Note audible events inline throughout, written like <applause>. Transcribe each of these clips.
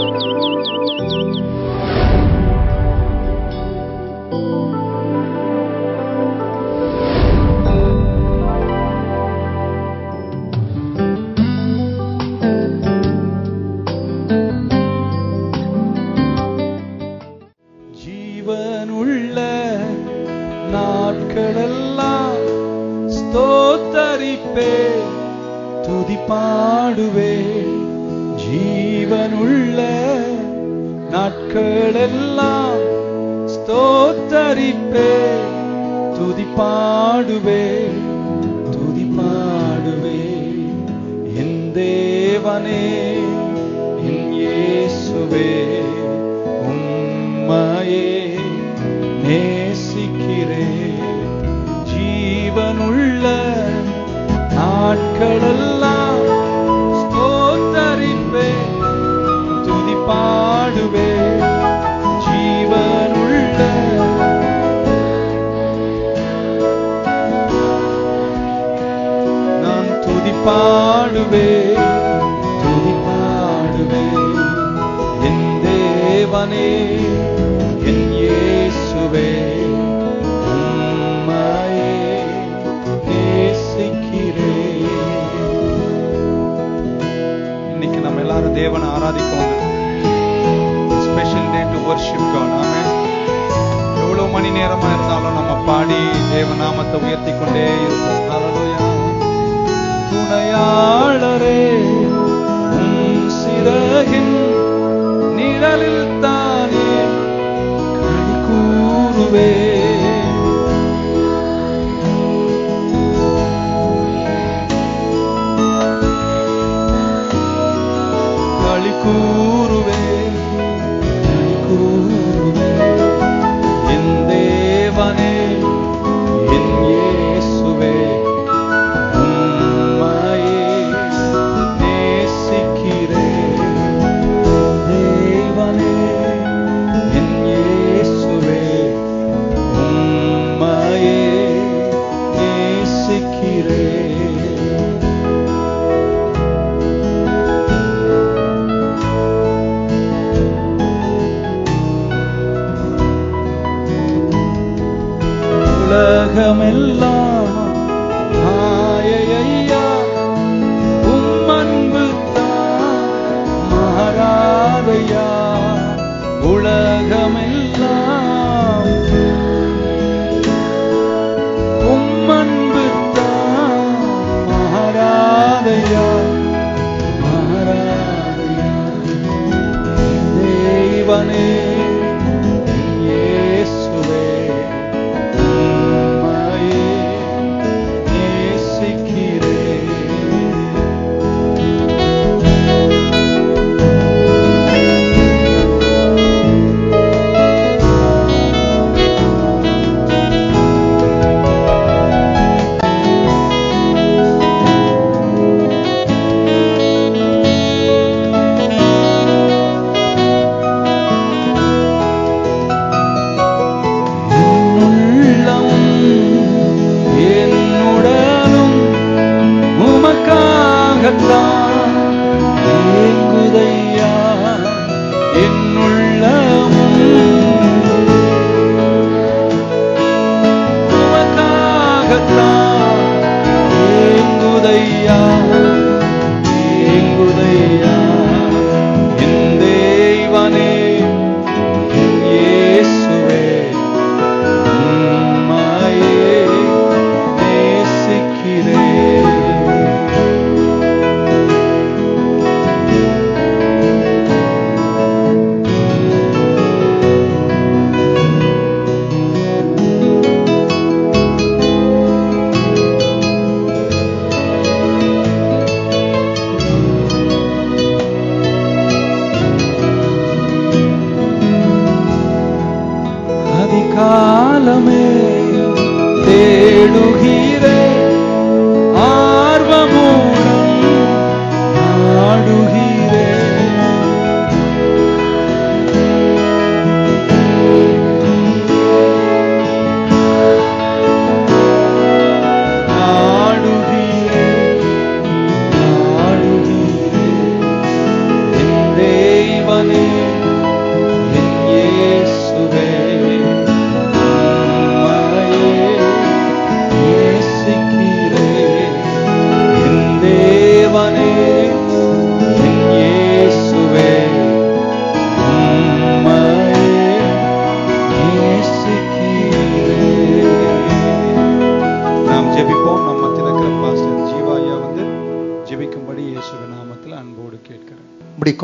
ஜீவனுள்ள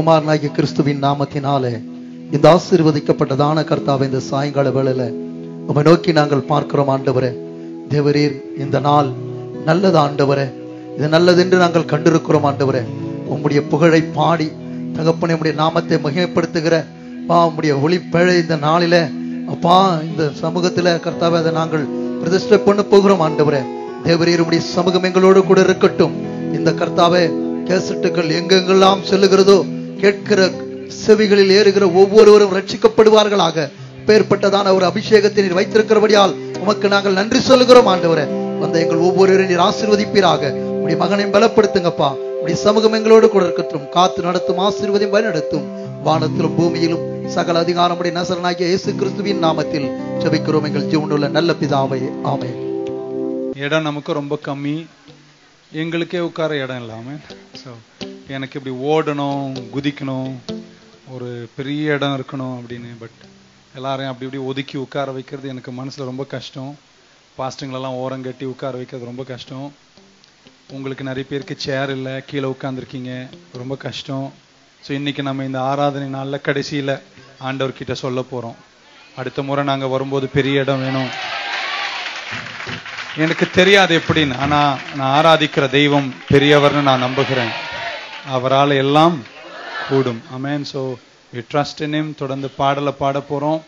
குமாரனாகிய கிறிஸ்துவின் நாமத்தினாலே இந்த ஆசீர்வதிக்கப்பட்டதான கர்த்தாவை இந்த சாயங்கால வேளையில உம்மை நோக்கி நாங்கள் பார்க்கிறோம் ஆண்டவரே. தேவரீர் இந்த நாள் நல்லது ஆண்டவரே. இது நல்லது என்று நாங்கள் கண்டிருக்கிறோம் ஆண்டவரே. உம்முடைய புகழை பாடி தகப்பனே உம்முடைய நாமத்தை மகிமைப்படுத்துகிற அப்பா உம்முடைய ஒளிப்பழை இந்த நாளில அப்பா இந்த சமூகத்துல கர்த்தாவை அதை நாங்கள் பிரதிஷ்டை பண்ண போகிறோம் ஆண்டவரே. தேவரீர் சமூகம் எங்களோடு கூட இருக்கட்டும். இந்த கர்த்தாவே கேசட்டுகள் எங்கெங்கெல்லாம் செல்லுகிறதோ கேட்கிற செவிகளில் ஏறுகிற ஒவ்வொருவரும் ரட்சிக்கப்படுவார்களாக பேர்பட்டதான ஒரு அபிஷேகத்தை நீர் வைத்திருக்கிறபடியால் உமக்கு நாங்கள் நன்றி சொல்லுகிறோம் ஆண்டவரே. வந்த எங்கள் ஒவ்வொருவரையும் நீர் ஆசீர்வதிப்பீராக. உடைய மகனையும் பலப்படுத்துங்கப்பா. உடைய சமூகம் எங்களோடு கூட இருக்கட்டும். காத்து நடத்தும் ஆசீர்வதியும் வழிநடத்தும். வானத்திலும் பூமியிலும் சகல அதிகாரமுடைய நசரனாகிய இயேசு கிறிஸ்துவின் நாமத்தில் ஜபிக்கிறோம். எங்கள் ஜீவனுள்ள நல்ல பிதாவை ஆமே இடம் நமக்கு ரொம்ப கம்மி. எங்களுக்கே உட்கார இடம் இல்லாமல் ஸோ எனக்கு இப்படி ஓடணும் குதிக்கணும் ஒரு பெரிய இடம் இருக்கணும் அப்படின்னு பட் எல்லாரையும் அப்படி இப்படி ஒதுக்கி உட்கார வைக்கிறது எனக்கு மனசில் ரொம்ப கஷ்டம். பாஸ்ட்டுங்களெல்லாம் ஓரம் கட்டி உட்கார வைக்கிறது ரொம்ப கஷ்டம். உங்களுக்கு நிறைய பேருக்கு சேர் இல்லை கீழே உட்காந்துருக்கீங்க ரொம்ப கஷ்டம். ஸோ இன்னைக்கு நம்ம இந்த ஆராதனை நாளில் கடைசியில் ஆண்டவர்கிட்ட சொல்ல போகிறோம் அடுத்த முறை நாங்கள் வரும்போது பெரிய இடம் வேணும். எனக்கு தெரியாது எப்படின்னு ஆனால் நான் ஆராதிக்கிற தெய்வம் பெரியவர்னு நான் நம்புகிறேன். அவரால் எல்லாம் கூடும். Amen so we trust in தொடர்ந்து பாடலை பாட போகிறோம்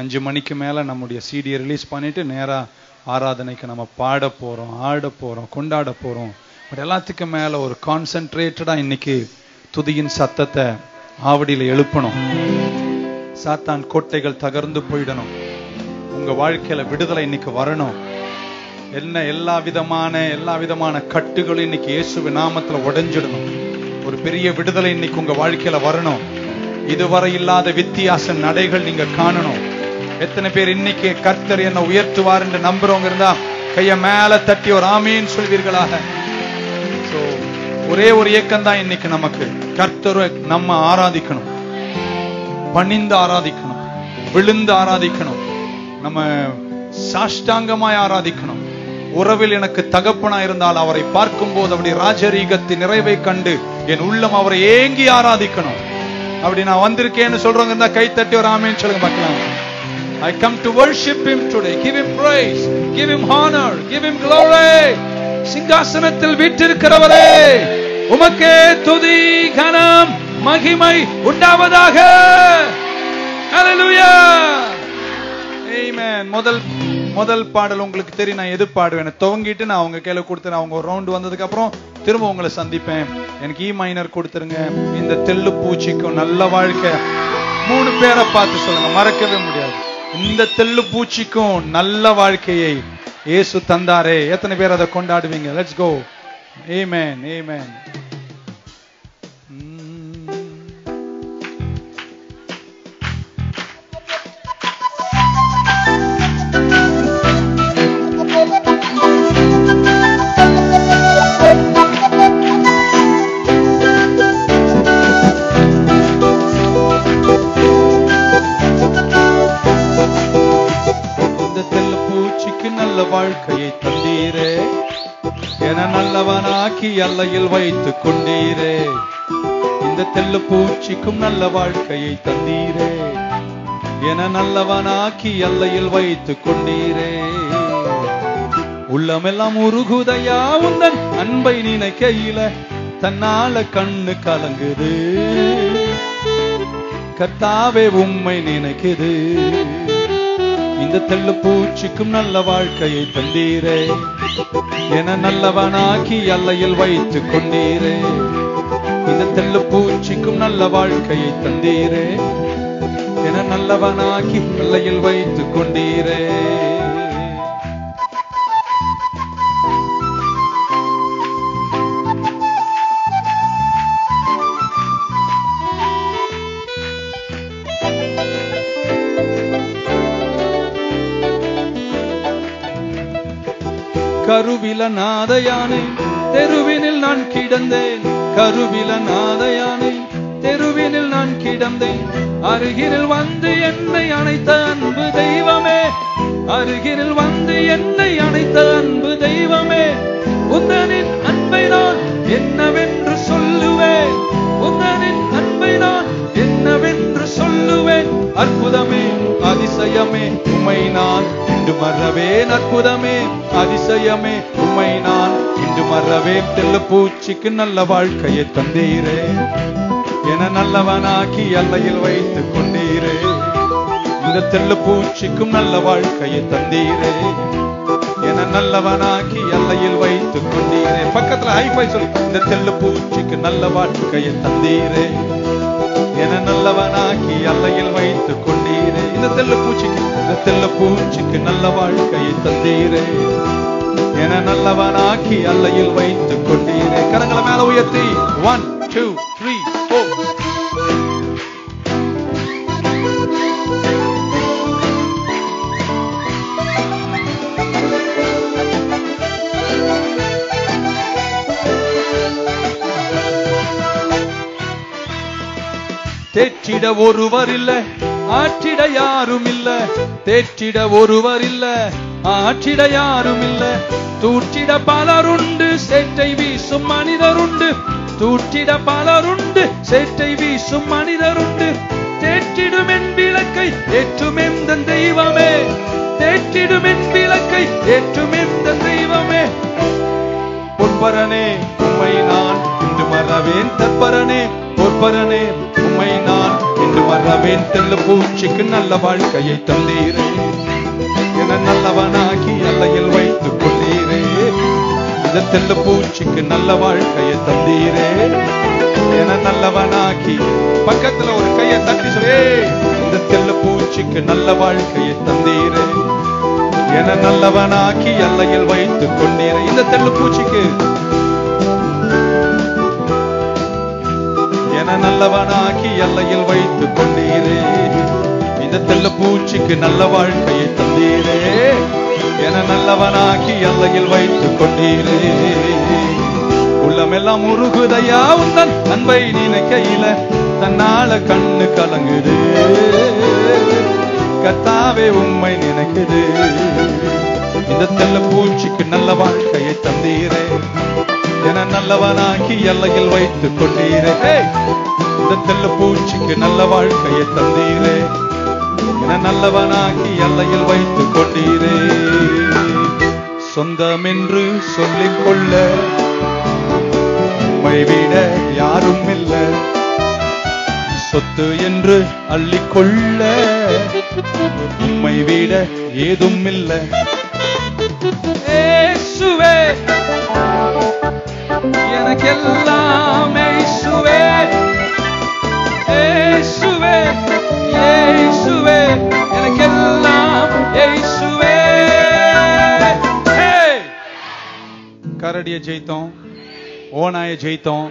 அஞ்சு மணிக்கு மேலே நம்முடைய சிடியை ரிலீஸ் பண்ணிவிட்டு நேராக ஆராதனைக்கு நம்ம பாட போகிறோம் ஆட போகிறோம் கொண்டாட போகிறோம் பட் எல்லாத்துக்கும் மேலே ஒரு கான்சென்ட்ரேட்டடாக இன்னைக்கு துதியின் சத்தத்தை ஆவடியில் எழுப்பணும். சாத்தான் கோட்டைகள் தகர்ந்து போயிடணும். உங்கள் வாழ்க்கையில் விடுதலை இன்னைக்கு வரணும். என்ன எல்லா விதமான எல்லா விதமான கட்டுகளும் இன்னைக்கு இயேசு விநாமத்தில் உடைஞ்சிடணும். ஒரு பெரிய விடுதலை இன்னைக்கு உங்க வாழ்க்கையில வரணும். இதுவரை இல்லாத வித்தியாச நடைகள் நீங்க காணணும். எத்தனை பேர் இன்னைக்கு கர்த்தர் என்ன உயர்த்துவார் என்று நம்புறவங்க இருந்தா கைய மேல தட்டி ஒரு ஆமீன் சொல்வீர்களாக. ஒரே ஒரு இயக்கம் தான் இன்னைக்கு நமக்கு. கர்த்தரை நம்ம ஆராதிக்கணும். பணிந்து ஆராதிக்கணும். விழுந்து ஆராதிக்கணும். நம்ம சாஷ்டாங்கமாய் ஆராதிக்கணும். உறவில் எனக்கு தகப்பனா இருந்தால் அவரை பார்க்கும்போது அப்படி ராஜரீகத்தின் நிறைவை கண்டு என் உள்ளம் அவரை ஏங்கி ஆராதிக்கணும் அப்படி நான் வந்திருக்கேன்னு சொல்றவங்க இருந்தா கை தட்டி ஒரு ஆமேன்னு சொல்லுங்க பார்க்கலாம் I come to worship him today. Give him praise. Give him honor. Give him glory. சிங்காசனத்தில் வீற்றிருக்கிறவரே உமக்கே துதி கனம் மகிமை உண்டாவதாக Hallelujah. முதல் முதல் பாடல் உங்களுக்கு தெரியும். நான் எது பாடுவேன் துவங்கிட்டு நான் அவங்க கையில கொடுத்துறேன் அவங்க ரவுண்ட் வந்ததுக்கு அப்புறம் திரும்ப உங்களை சந்திப்பேன். எனக்கு e இ மைனர் கொடுத்துருங்க. இந்த தெள்ளு பூச்சிக்கும் நல்ல வாழ்க்கை. மூணு பேரை பார்த்து சொல்லுங்க. மறக்கவே முடியாது. இந்த தெள்ளு பூச்சிக்கும் நல்ல வாழ்க்கையை இயேசு தந்தாரே. எத்தனை பேர் அதை கொண்டாடுவீங்க? லெட்ஸ் கோ ஏமேன் ஏமேன் அல்லையில் வைத்துக் கொண்டீரே. இந்த தெள்ளு பூச்சிக்கும் நல்ல வாழ்க்கையை தந்தீரே. என நல்லவனாக்கி அல்லையில் வைத்துக் கொண்டீரே. உள்ளமெல்லாம் உருகுதையா உந்தன் அன்பை நினைக்கையில தன்னால கண்ணு கலங்குது. கத்தாவே உம்மை நினைக்குது. இந்த தெல்லு பூச்சிக்கும் நல்ல வாழ்க்கையை தந்தீரே. என நல்லவனாக்கி அல்லையில் வைத்துக் கொண்டீரே. இந்த தெல்லு பூச்சிக்கும் நல்ல வாழ்க்கையை தந்தீரே. என நல்லவனாக்கி அல்லையில் வைத்துக் கொண்டீரே. கருவில நாதையானே தெருவினில் நான் கிடந்தேன். கருவில நாதையானே தெருவினில் நான் கிடந்தேன். அருகினில் வந்து என்னை அணைத்த அன்பு தெய்வமே. அருகினில் வந்து என்னை அணைத்த அன்பு தெய்வமே. உந்தனின் அன்பை நான் என்னவென்று சொல்லுவேன். உந்தனின் அன்பை நான் என்னவென்று சொல்லுவேன். அற்புதமே அதிசயமே உமை நான் மறவேன். அற்புதமே அதிசயமே உம்மை நான் இன்று மறவே தெல்ல பூச்சிக்கு நல்ல வாழ்க்கையை தந்தீரே. என நல்லவனாக்கி அல்லையில் வைத்துக் கொண்டீரே. இந்த தெல்ல பூச்சிக்கும் நல்ல வாழ்க்கையை தந்தீரே. என நல்லவனாக்கி எல்லையில் வைத்துக் கொண்டீரே. பக்கத்துல ஹைஃபை சொல்லி. இந்த தெல்லு பூச்சிக்கு நல்ல வாழ்க்கையை தந்தீரே. என நல்லவனாக்கி எல்லையில் வைத்துக் கொண்டீரே. இந்த தெல்லு பூச்சிக்கு இந்த தெல்லு பூச்சிக்கு நல்ல வாழ்க்கையை தந்தீரே. என நல்லவனாக்கி அல்லையில் வைத்துக் கொண்டீரே. கரங்களை மேல உயர்த்தி. ஒன் டூ த்ரீ ஃபோர் தேற்றிட ஒருவர் இல்ல ஆற்றிட யாரும் இல்ல. தேற்றிட ஒருவர் இல்ல. ஆற்றிட யாரும் இல்ல தூற்றிட பலருண்டு சேற்றை வீசும் மனிதருண்டு. தூற்றிட பலருண்டு சேற்றை வீசும் மனிதருண்டு. தேற்றிடும் என் விளக்கை ஏற்றும் எந்த தெய்வமே. தேற்றிடும் என் விளக்கை ஏற்றும் எந்த தெய்வமே. பொற்பரனே உம்மை நான் இன்று மறவேன் தற்பரனே. பொற்பரனே உம்மை நான் இன்று மறவேன். தெல்லு பூச்சிக்கு நல்ல வாழ்க்கையை தந்தீரே. என நல்ல இந்த தெல்லு பூச்சிக்கு நல்ல வாழ்க்கையை தந்தீரே. என நல்லவனாக்கி பக்கத்துல ஒரு கையை தட்டி சொல்லே இந்த தெல்லு பூச்சிக்கு நல்ல வாழ்க்கையை தந்தீரே. என நல்லவனாக்கி எல்லையில் வைத்துக் கொண்டீரே. இந்த தெல்லு பூச்சிக்கு. என நல்லவனாக்கி எல்லையில் வைத்துக் கொண்டீரே. இந்த தெல்லு பூச்சிக்கு நல்ல வாழ்க்கையை தந்தீரே. என நல்லவனாக்கி எல்லையில் வைத்துக் கொண்டீரே. உள்ளமெல்லாம் உருகுதையா? உந்தன் அன்பை நினைக்கையில தன்னால கண்ணு கலங்குது. கத்தாவே உண்மை நினைக்குது. இந்த தெல்ல பூச்சிக்கு நல்ல வாழ்க்கையை தந்தீரே. என நல்லவனாக்கி எல்லையில் வைத்துக் கொண்டீரே. இந்த தெல்ல பூச்சிக்கு நல்ல வாழ்க்கையை தந்தீரே. என நல்லவனாக்கி எல்லையில் வைத்துக் கொண்டீரே. சொந்தம் என்று சொல்லிக் கொள்ள உம்மை விட யாரும் இல்லை சொத்து என்று அள்ளிக்கொள்ள உம்மை விட ஏதும் இல்லை எனக்கெல்லாம் கரடியை ஜெயித்தோம்? ஓனாயை ஜெயித்தோம்.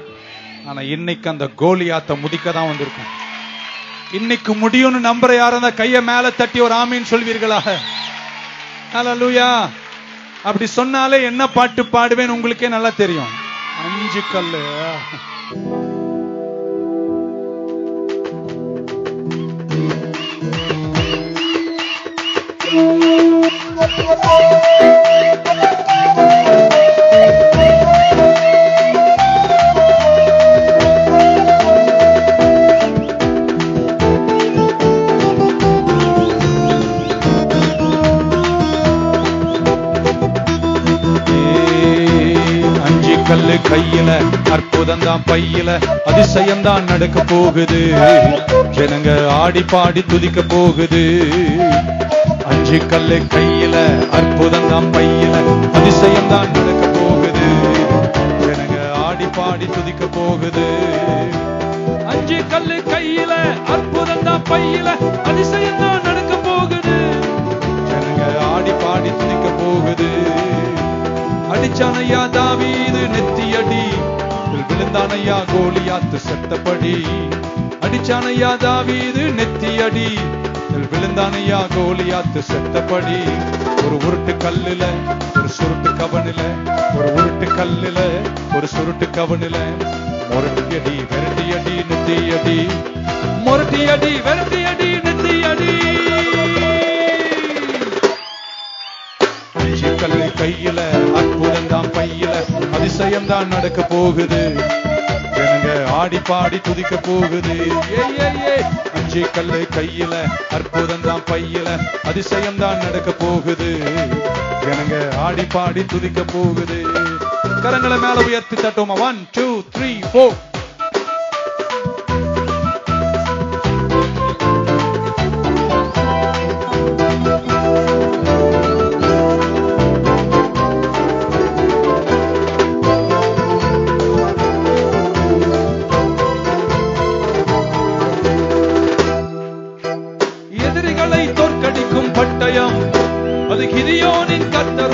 ஆனா இன்னைக்கு அந்த கோலியாத்த முடிக்க தான் வந்திருக்கும். இன்னைக்கு முடியும்னு நம்புற யாரும் அந்த கையை மேல தட்டி ஒரு ஆமின்னு சொல்வீர்களாக? லூயா அப்படி சொன்னாலே என்ன பாட்டு பாடுவேன் உங்களுக்கே நல்லா தெரியும். அஞ்சு கல்லு. Thank you. கையில அற்புதம் தான் பையில அதிசயம் தான் நடக்க போகுது. ஜனங்க ஆடி பாடி துதிக்க போகுது. அஞ்சு கல்லு கையில அற்புதம் தான் பையில அதிசயம் தான் நடக்க போகுது. ஜனங்க ஆடி பாடி துதிக்க போகுது. அஞ்சு கல்லு கையில அற்புதம் தான் பையில அதிசயம் தான் நடக்க போகுது. ஜனங்க ஆடி பாடி துதிக்க போகுது. அடிச்சானையா தாவீது நெத்தியடி. விழுந்தானையா கோலியாத்து செத்தபடி. அடிச்சானையா தாவீது நெத்தியடி. விழுந்தானையா கோலியாத்து செத்தபடி. ஒரு உருட்டு கல்லுல ஒரு சுருட்டு கவனில. ஒரு உருட்டு கல்லுல ஒரு சுருட்டு கவனில. முரட்டியடி அடி நெத்தியடி. முரட்டியடி நெத்தி விரட்டி தான் நடக்க போகுது. ஜனங்க ஆடி பாடி துதிக்க போகுது. அஞ்சு கல்லு கையில அற்புதம் தான் பையில அதிசயம் தான் நடக்க போகுது. ஜனங்க ஆடி பாடி துதிக்க போகுது. கரங்களை மேல உயர்த்தி தட்டோமா one two three four What the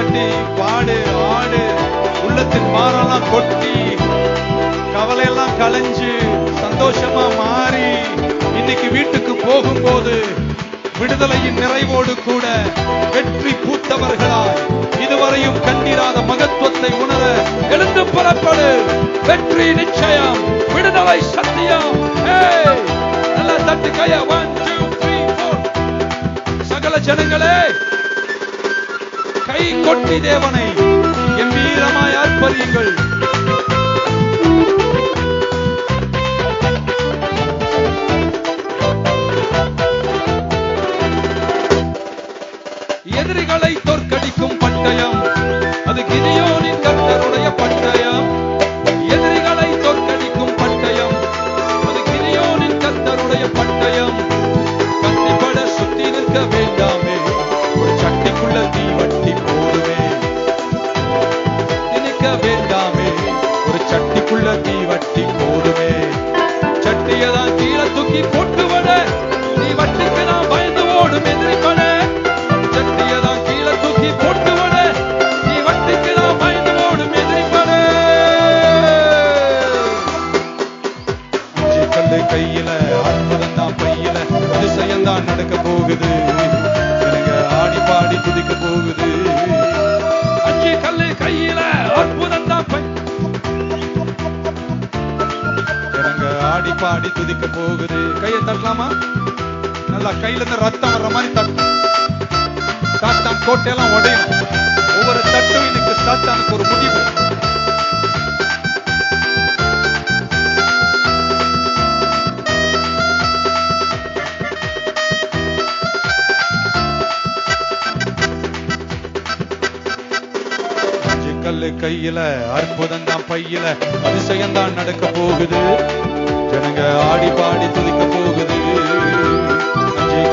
தட்டி பாடு ஆடு. உள்ளத்தின் மாறெல்லாம் கொட்டி கவலையெல்லாம் களைஞ்சு சந்தோஷமா மாறி இன்னைக்கு வீட்டுக்கு போகும்போது விடுதலையின் நிறைவோடு கூட வெற்றி பூத்தவர்களாய் இதுவரையும் கண்டிராத மகத்துவத்தை உணர எழுந்து புறப்படு. வெற்றி நிச்சயம் விடுதலை சத்தியம். நல்லா தட்டு கையா ஒன் டூ த்ரீ ஃபோர் சகல ஜனங்களே கை கொட்டி தேவனை. எம்பீரமாய் அர்ப்பரியுங்கள் சாத்தான் கோட்டையெல்லாம் உடையும் ஒவ்வொரு தட்டும் இன்னைக்கு சாத்தானுக்கு ஒரு முடிவு. கல்லு கையில அற்புதம் தான் பையில. அதிசயம் தான் நடக்க போகுது. ஜனங்க ஆடி பாடி துதிக்க போகுது.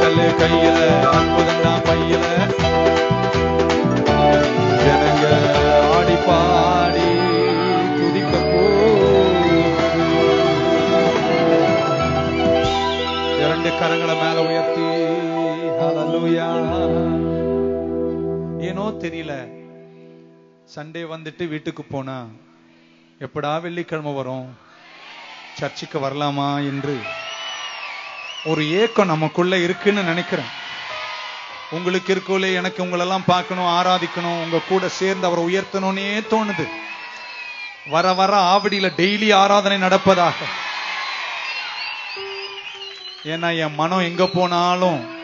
கல்லு கையில அற்புதம் தான் பையில. சண்டே வந்துட்டு வீட்டுக்கு போனா எப்படா வெள்ளிக்கிழமை வரும்? சர்ச்சுக்கு வரலாமா என்று. ஒரு ஏக்கம் நமக்குள்ள இருக்குன்னு நினைக்கிறேன். உங்களுக்கு இருக்கோலே எனக்கு உங்களெல்லாம் பார்க்கணும் ஆராதிக்கணும் உங்க கூட சேர்ந்து அவரை உயர்த்தணும்னே தோணுது. வர வர ஆவடியில டெய்லி ஆராதனை நடப்பதாக. ஏன்னா என் மனம் எங்க போனாலும்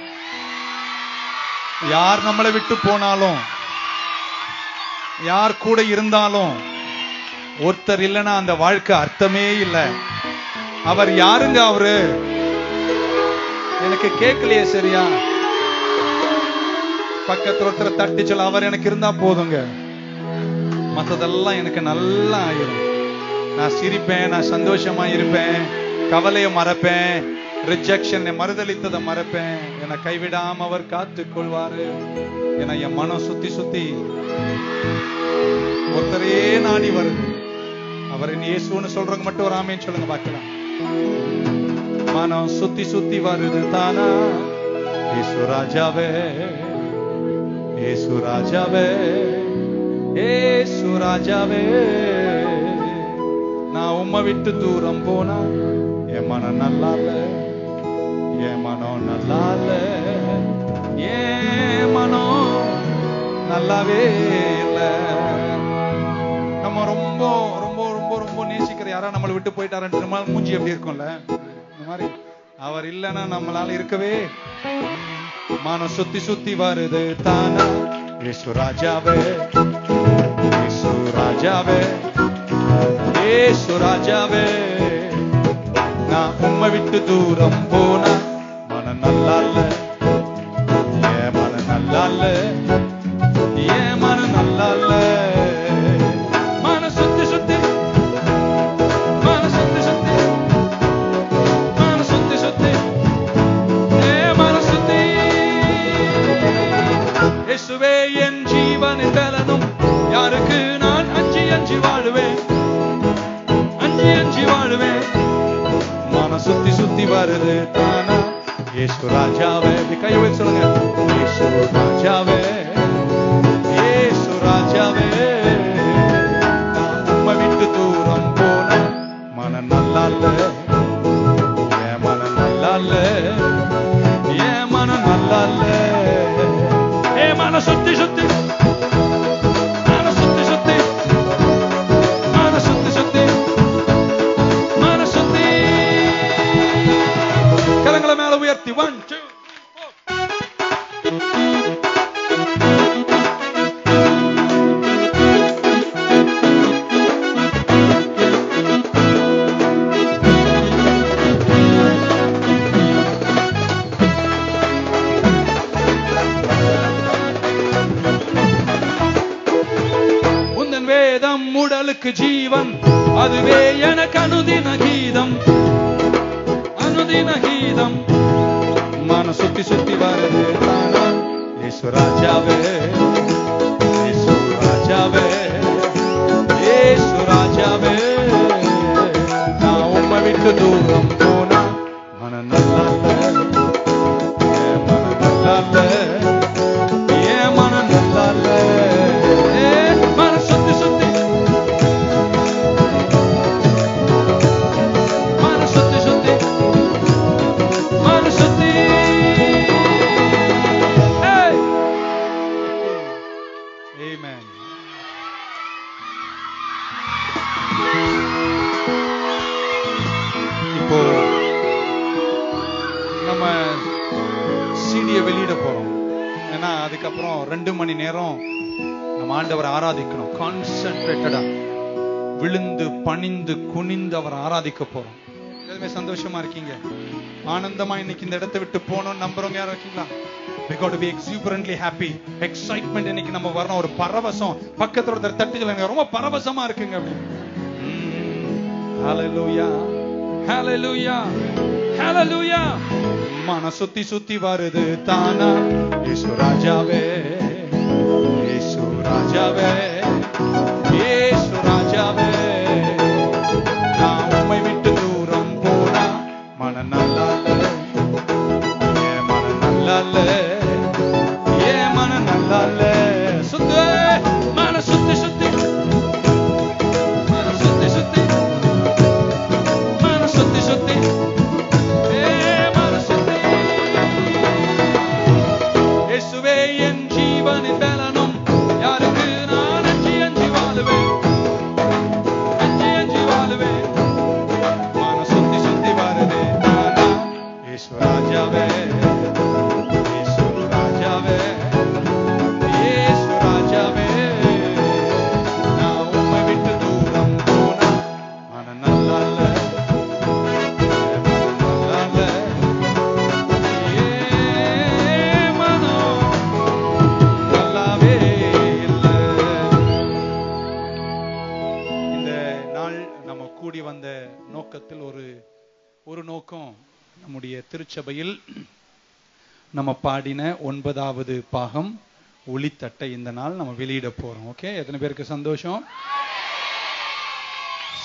யார் நம்மளை விட்டு போனாலும் யார் கூட இருந்தாலும் ஒருத்தர் இல்லைன்னா அந்த வாழ்க்கை அர்த்தமே இல்லை. அவர் யாருங்க அவரு? எனக்கு கேட்கலையே சரியா? பக்கத்துல ஒருத்தர் தட்டி சொல்ல அவர் எனக்கு இருந்தா போதுங்க. மத்ததெல்லாம் எனக்கு நல்லா ஆயிரும். நான் சிரிப்பேன் நான் சந்தோஷமா இருப்பேன் கவலையை மறப்பேன். ரிஜெக்ஷன் மறுதளித்ததை மறப்பேன். என்னை கைவிடாம அவர் காத்து கொள்வாரு என என் மனம் சுத்தி சுத்தி ஒருத்தரே நாடி வருது. அவரை இயேசுன்னு சொல்றவங்க மட்டும் ஒரு ஆமையு சொல்லுங்க பாக்கலாம் மனம் சுத்தி சுத்தி வருது தானா? இயேசு ராஜாவே இயேசு ராஜாவே இயேசு ராஜாவே. நான் உம்மை விட்டு தூரம் போனா என் மனம் நல்லா இல்லை. என் மனம் நல்லா இல்ல என் மனம் நல்லாவே இல்ல. நம்ம ரொம்ப ரொம்ப ரொம்ப ரொம்ப நேசிக்கிற யாரா நம்மளை விட்டு போயிட்டாரன்ற மாதிரி மூஞ்சி எப்படி இருக்கும்ல? இந்த மாதிரி. அவர் இல்லைன்னா நம்மளால இருக்கவே மனம் சுத்தி சுத்தி வருது தானா? இயேசு ராஜாவே. இயேசு ராஜாவே. இயேசு ராஜாவே. நான் உம்மை விட்டு தூரம் போனா மனம் நல்லா அதுக்கப்புறம் ரெண்டு மணி நேரம் நம்ம ஆண்டவரை ஆராதிக்கணும். கான்சென்ட்ரேட்டடா விழுந்து பணிந்து குனிந்து அவரை ஆராதிக்க போறோம். எதுவுமே சந்தோஷமா இருக்கீங்க? ஆனந்தமா இன்னைக்கு இந்த இடத்தை விட்டு போகணும்னு நம்புறவங்க யாரும் இருக்கீங்களா? We got to be exuberantly happy. Excitement இன்னைக்கு நம்ம வரணும். ஒரு பரவசம். பக்கத்துல ஒருத்தர் தட்டி சொல்லுங்க ரொம்ப பரவசமா இருக்குங்க ஹalleluya ஹalleluya ஹalleluya மன சுத்தி சுத்தி வருது தானா? இயேசு ராஜாவே இயேசு ராஜாவே நம்ம பாடின ஒன்பதாவது பாகம் ஒளித்தட்டை இந்த நாள் நம்ம வெளியிட போறோம். ஓகே எத்தனை பேருக்கு சந்தோஷம்?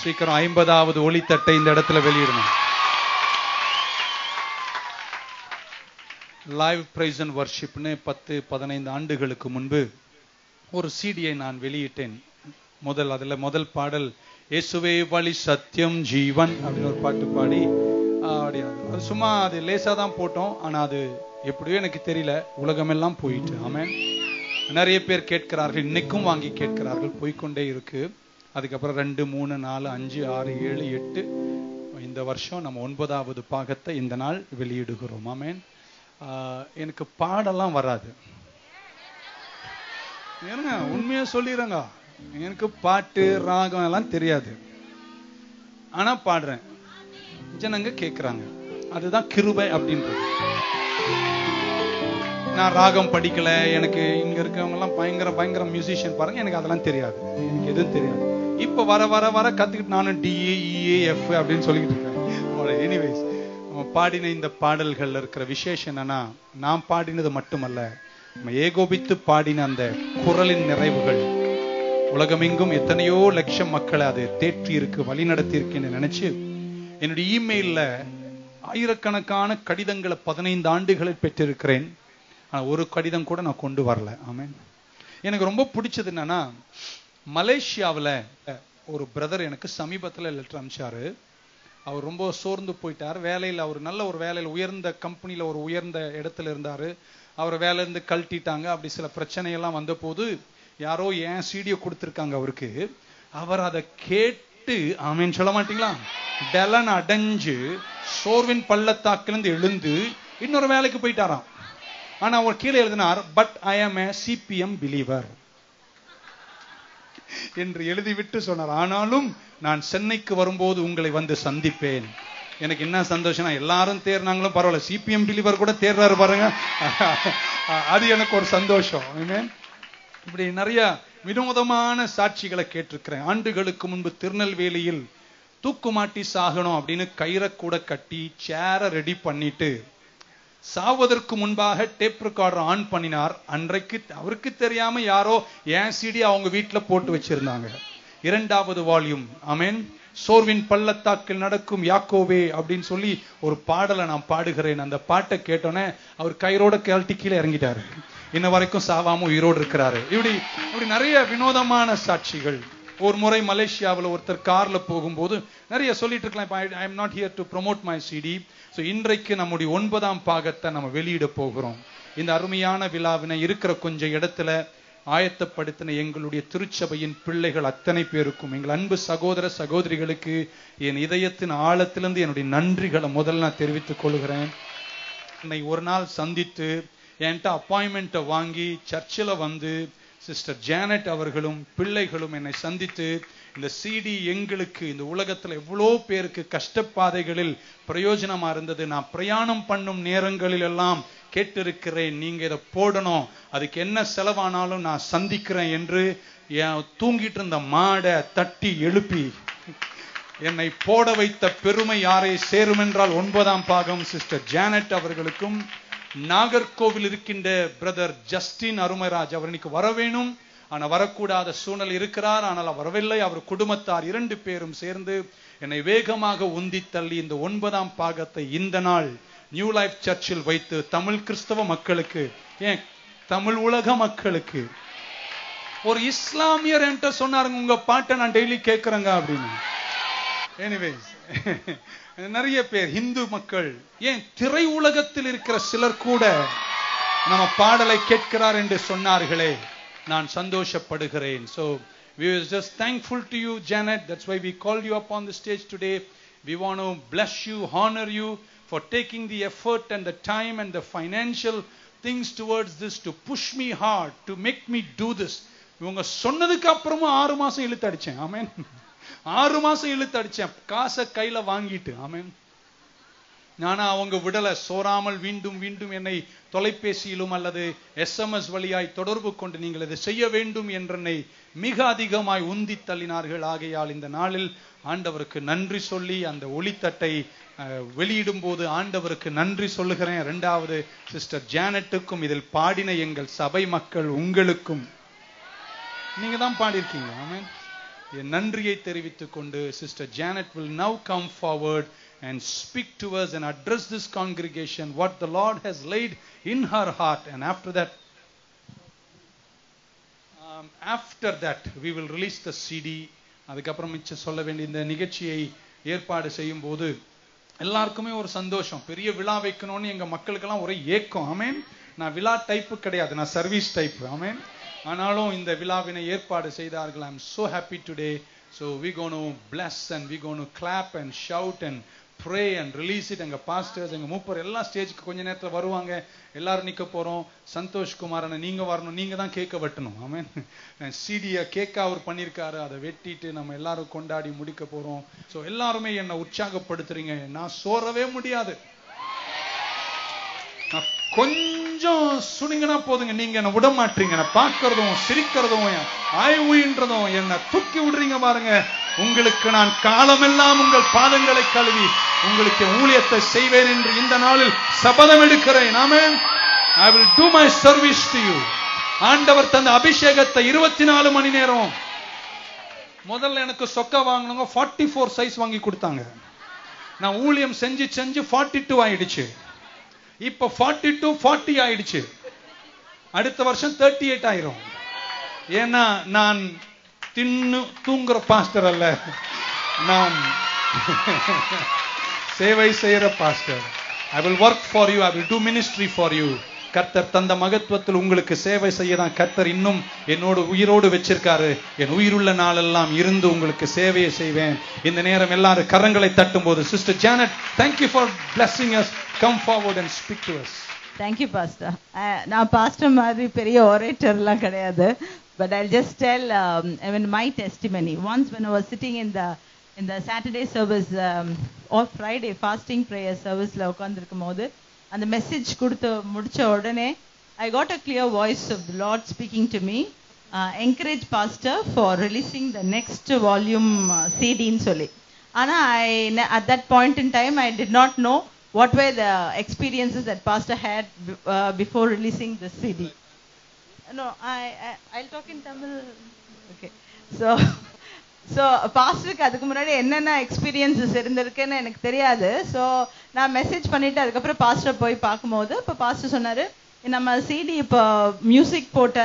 சீக்கிரம் ஐம்பதாவது ஒளித்தட்டை இந்த இடத்துல வெளியிடணும். லைவ் பிரைஸ் அண்ட் வர்ஷிப்னு பத்து பதினைந்து ஆண்டுகளுக்கு முன்பு ஒரு சீடியை நான் வெளியிட்டேன். முதல் அதுல முதல் பாடல் இயேசுவே வழி சத்தியம் ஜீவன் அப்படின்னு ஒரு பாட்டு பாடி ஆஹ், அது சும்மா அது லேசா தான் போட்டோம் ஆனா அது எப்படியோ எனக்கு தெரியல. உலகமெல்லாம் போயிட்டு. ஆமேன். நிறைய பேர் கேட்கிறார்கள் இன்னைக்கும் வாங்கி கேட்கிறார்கள் போய்க்கொண்டே இருக்கு. அதுக்கப்புறம் ரெண்டு மூணு நாலு அஞ்சு ஆறு ஏழு எட்டு. இந்த வருஷம் நம்ம ஒன்பதாவது பாகத்தை இந்த நாள் வெளியிடுகிறோம். ஆமேன். ஆஹ், எனக்கு பாடெல்லாம் வராது. ஏனுங்க உண்மையா சொல்லிடுறேங்க. எனக்கு பாட்டு ராகம் எல்லாம் தெரியாது. ஆனா பாடுறேன். ஜனங்க கேட்குறாங்க அதுதான் கிருபை அப்படின்றது. நான் ராகம் படிக்கல எனக்கு இங்க இருக்கவங்க எல்லாம் பயங்கர பயங்கர மியூசிஷியன் பாருங்க எனக்கு அதெல்லாம் தெரியாது. எனக்கு எதுவும் தெரியாது. இப்ப வர வர வர கத்துக்கிட்டு நானும் டிஏ இஏ எஃப் அப்படின்னு சொல்லிட்டு இருக்கேன். எனிவேஸ் பாடின இந்த பாடல்கள்ல இருக்கிற விசேஷம் என்னன்னா நான் பாடினது மட்டுமல்ல நம்ம ஏகோபித்து பாடின அந்த குரலின் நிறைவுகள். உலகமெங்கும் எத்தனையோ லட்சம் மக்களை அதை தேற்றி இருக்கு வழி நடத்தி இருக்குன்னு நினைச்சு என்னுடைய இமெயிலில் ஆயிரக்கணக்கான கடிதங்களை பதினைந்து ஆண்டுகளில் பெற்றிருக்கிறேன். ஆனால் ஒரு கடிதம் கூட நான் கொண்டு வரல. ஆமேன். எனக்கு ரொம்ப பிடிச்சது என்னன்னா மலேசியாவில் ஒரு பிரதர் எனக்கு சமீபத்தில் லெட்டர் அனுப்பிச்சாரு. அவர் ரொம்ப சோர்ந்து போயிட்டார். வேலையில் அவர் நல்ல ஒரு வேலையில் உயர்ந்த கம்பெனியில் ஒரு உயர்ந்த இடத்துல இருந்தார். அவர் வேலையிலேருந்து கழட்டிட்டாங்க. அப்படி சில பிரச்சனையெல்லாம் வந்தபோது வந்த போது யாரோ ஏன் சீடியோ கொடுத்துருக்காங்க அவருக்கு. அவர் அதை கேட்டு ஆமேன்னு சொல்ல மாட்டீங்களா? டெலன் அடைஞ்சு சோர்வின் பள்ளத்தாக்கிலிருந்து எழுந்து இன்னொரு வேலைக்கு போயிட்டாராம். ஆனா அவர் கீழே எழுதினார் பட் ஐ ஆம் ஏ சிபிஎம் பிலீவர் என்று எழுதிவிட்டு சொன்னார். ஆனாலும் நான் சென்னைக்கு வரும்போது உங்களை வந்து சந்திப்பேன். எனக்கு என்ன சந்தோஷம்னா எல்லாரும் தேர்னாங்களும் பரவாயில்ல. சிபிஎம் பிலிவர் கூட தேர்றாரு பாருங்க. அது எனக்கு ஒரு சந்தோஷம். இப்படி நிறைய வினோதமான சாட்சிகளை கேட்டிருக்கிறேன். ஆண்டுகளுக்கு முன்பு திருநெல்வேலியில் தூக்குமாட்டி சாகணும் அப்படின்னு கயிறை கூட கட்டி சேரை ரெடி பண்ணிட்டு சாவதற்கு முன்பாக டேப் ரெக்கார்டர் ஆன் பண்ணினார். அன்றைக்கு அவருக்கு தெரியாம யாரோ ஏன் சிடி அவங்க வீட்டுல போட்டு வச்சிருந்தாங்க. இரண்டாவது வால்யூம் அமேன் சோர்வின் பள்ளத்தாக்கில் நடக்கும் யாக்கோவே அப்படின்னு சொல்லி ஒரு பாடலை நான் பாடுகிறேன். அந்த பாட்டை கேட்டோன்னே அவர் கயிறோட கேள்ட்டி கீழே இறங்கிட்டாரு. இன்ன வரைக்கும் சாவாம உயிரோடு இருக்கிறாரு. இப்படி இப்படி நிறைய வினோதமான சாட்சிகள். ஒரு முறை மலேசியாவில் ஒருத்தர் கார்ல போகும்போது நிறைய சொல்லிட்டு இருக்கலாம். I am not here to promote my CD so இன்றைக்கு நம்முடைய ஒன்பதாம் பாகத்தை நம்ம வெளியிட போகிறோம். இந்த அருமையான விழாவினை இருக்கிற கொஞ்சம் இடத்துல ஆயத்தப்படுத்தின எங்களுடைய திருச்சபையின் பிள்ளைகள் அத்தனை பேருக்கும் எங்கள் அன்பு சகோதர சகோதரிகளுக்கு என் இதயத்தின் ஆழத்திலிருந்து என்னுடைய நன்றிகளை முதல்ல நான் தெரிவித்துக் கொள்கிறேன். என்னை ஒரு நாள் சந்தித்து என்கிட்ட அப்பாயின்மெண்ட்டை வாங்கி சர்ச்சில் வந்து சிஸ்டர் ஜானட் அவர்களும் பிள்ளைகளும் என்னை சந்தித்து இந்த சிடி எங்களுக்கு இந்த உலகத்துல எவ்வளோ பேருக்கு கஷ்டப்பாதைகளில் பிரயோஜனமா இருந்தது நான் பிரயாணம் பண்ணும் நேரங்களில் எல்லாம் கேட்டிருக்கிறேன் நீங்க இதை போடணும் அதுக்கு என்ன செலவானாலும் நான் சந்திக்கிறேன் என்று தூங்கிட்டு இருந்த மாடை தட்டி எழுப்பி என்னை போட வைத்த பெருமை யாரை சேரும் என்றால் ஒன்பதாம் பாகம் சிஸ்டர் ஜானட் அவர்களுக்கும் நாகர்கோவில் இருக்கின்ற பிரதர் ஜஸ்டின் அருமராஜ் அவர் இன்னைக்கு வர வேணும் ஆனா வரக்கூடாத சூழ்நிலை இருக்கிறார். ஆனால் வரவில்லை. அவர் குடும்பத்தார் இரண்டு பேரும் சேர்ந்து என்னை வேகமாக உந்தி தள்ளி இந்த ஒன்பதாம் பாகத்தை இந்த நாள் நியூ லைஃப் சர்ச்சில் வைத்து தமிழ் கிறிஸ்தவ மக்களுக்கு ஏன்? தமிழ் உலக மக்களுக்கு. ஒரு இஸ்லாமியர் என்கிட்ட சொன்னாருங்க உங்க பாட்டை நான் டெய்லி கேட்கிறேங்க அப்படின்னு. எனிவேஸ் நிறைய பேர் இந்து மக்கள் ஏன் திரை உலகத்தில் இருக்கிற சிலர் கூட நம்ம பாடலை கேட்கிறார் என்று சொன்னார்களே நான் சந்தோஷப்படுகிறேன் so we are just thankful to you janet that's why we called you up on the stage today we want to bless you honor you for taking the effort and the time and the financial things towards this to push me hard to make me do this இவங்க சொன்னதுக்கு அப்புறமும் ஆறு மாசம் இழுத்து அடிச்சேன் ஆமென் ஆறு மாசம் இழுத்து அடிச்சேன். காசை கையில வாங்கிட்டு ஆமேன். நானா அவங்க விடல. சோறாமல் மீண்டும் மீண்டும் என்னை தொலைபேசியிலும் அல்லது எஸ்எம்எஸ் வழியாய் தொடர்பு கொண்டு நீங்கள் இதை செய்ய வேண்டும் என்றனை மிக அதிகமாய் உந்தி தள்ளினார்கள். ஆகையால் இந்த நாளில் ஆண்டவருக்கு நன்றி சொல்லி அந்த ஒளித்தட்டை வெளியிடும் போது ஆண்டவருக்கு நன்றி சொல்லுகிறேன். இரண்டாவது சிஸ்டர் ஜானட்டுக்கும் இதில் பாடின எங்கள் சபை மக்கள் உங்களுக்கும். நீங்க தான் பாடியிருக்கீங்க ஆமேன். என் நன்றியை தெரிவித்துக் கொண்டு sister Janet will now come forward and speak to us and address this congregation what the lord has laid in her heart and after that after that we will release the CD அதுக்கப்புறம் மிச்சம் சொல்ல வேண்டிய இந்த நிகழ்ச்சியை ஏற்பாடு செய்யும் போது எல்லாருக்குமே ஒரு சந்தோஷம். பெரிய விழா வைக்கணும்னு எங்க மக்களுக்கெல்லாம் ஒரே ஏக்கம். ஆமேன் நான் விழா டைப்பு கிடையாது. நான் சர்வீஸ் டைப் ஆமேன் ஆனாலும் இந்த விழாவினை ஏற்பாடு செய்தார்கள். I am so happy today so we gonna bless and we gonna clap and shout and pray and release it எங்கள் பாஸ்டர்ஸ் எங்கள் மூப்பர் எல்லா ஸ்டேஜ்க்கு கொஞ்ச நேரத்தில் வருவாங்க. எல்லாரும் நிற்க போகிறோம் சந்தோஷ் குமாரனை நீங்கள் வரணும். நீங்கள் தான் கேட்க வெட்டணும். ஆமென் சிடிய கேட்க அவர் பண்ணியிருக்காரு அதை வெட்டிட்டு நம்ம எல்லாரும் கொண்டாடி முடிக்க போகிறோம் ஸோ எல்லாருமே என்னை உற்சாகப்படுத்துறீங்க. நான் சோறவே முடியாது. கொஞ்சம் சுனிங்கன்னா போதுங்க. நீங்க என்ன விட மாட்டீங்க. நான் பார்க்கறதும் சிரிக்கிறதும் ஆய் ஊயின்றதும் என்ன தூக்கி விடுறீங்க பாருங்க. உங்களுக்கு நான் காலமெல்லாம் உங்கள் பாதங்களை கழுவி உங்களுக்கு ஊழியத்தை செய்வேன் என்று இந்த நாளில் சபதம் எடுக்கிறேன். Amen I will do my service to you ஆண்டவர் தந்த அபிஷேகத்தை இருபத்தி நாலு மணி நேரம். முதல்ல எனக்கு சொக்க வாங்கினவங்க ஃபார்ட்டி ஃபோர் சைஸ் வாங்கி கொடுத்தாங்க. நான் ஊழியம் செஞ்சு செஞ்சு ஃபார்ட்டி டூ ஆயிடுச்சு. இப்ப ஃபார்ட்டி டூ ஃபார்ட்டி ஆயிடுச்சு. அடுத்த வருஷம் தேர்ட்டி எயிட் ஆயிரும். ஏன்னா நான் தின்னு தூங்குற பாஸ்டர் அல்ல. நான் சேவை செய்யற pastor I will work for you I will do ministry for you கர்த்தர் தந்த மகத்துவத்தில் உங்களுக்கு சேவை செய்ய தான் கர்த்தர் இன்னும் என்னோட உயிரோடு வச்சிருக்காரு. என் உயிருள்ள நாளெல்லாம் இருந்து உங்களுக்கு சேவையை செய்வேன். இந்த நேரம் எல்லாரும் கரங்களை தட்டும் போது sister Janet thank you for blessing us come forward and speak to us thank you pastor நான் பாஸ்டர் மாதிரி பெரிய ஒரேட்டர்லாம் கிடையாது. But I just tell I mean my testimony once when I was sitting in the in the Saturday service um, or Friday fasting prayer serviceல உட்கார்ந்திருக்கும் போது அந்த message கொடுத்து முடிச்ச உடனே I got a clear voice of the lord speaking to me encourage pastor for releasing the next volume சிடின்னு சொல்லி. ஆனா I at that point in time I did not know what were the experiences that pastor had uh, before releasing the cd no i, I i'll talk in tamil. Okay. So <laughs> so பாஸ்டருக்கு அதுக்கு முன்னாடி என்னென்ன experiences இருந்திருக்குன்னு எனக்கு தெரியாது. So நான் message பண்ணிட்டு அதுக்கப்புறம் பாஸ்டர் போய் பார்க்கும்போது இப்போ பாஸ்டர் சொன்னாரு நம்ம சிடி இப்போ மியூசிக் போட்ட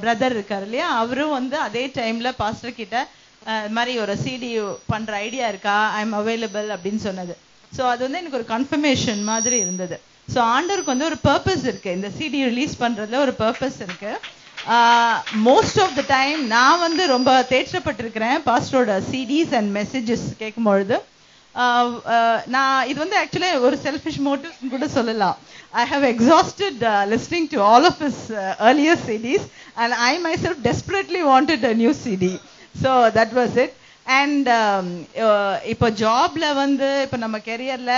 பிரதர் இருக்காரு இல்லையா? அவரும் வந்து அதே டைம்ல பாஸ்டர் கிட்ட அஹ், இது மாதிரி ஒரு சிடி பண்ற ஐடியா இருக்கா? ஐ எம் அவைலபிள் அப்படின்னு சொன்னது. ஸோ அது வந்து எனக்கு ஒரு கன்ஃபர்மேஷன் மாதிரி இருந்தது. ஸோ ஆண்டருக்கு வந்து ஒரு பர்பஸ் இருக்கு. இந்த சிடி ரிலீஸ் பண்றதுல ஒரு பர்பஸ் இருக்கு. மோஸ்ட் ஆஃப் த டைம் நான் வந்து ரொம்ப தேற்றப்பட்டிருக்கிறேன் பாஸ்டரோட சிடிஸ் அண்ட் மெசேஜஸ் கேட்கும்பொழுது நான் இது வந்து ஆக்சுவலி ஒரு செல்ஃபிஷ் மோட்டிவ் கூட சொல்லலாம். I have exhausted listening to all of his earlier CDs and I myself desperately wanted a new CD so that was it and இப்போ ஜாப்ல வந்து இப்போ நம்ம கெரியர்ல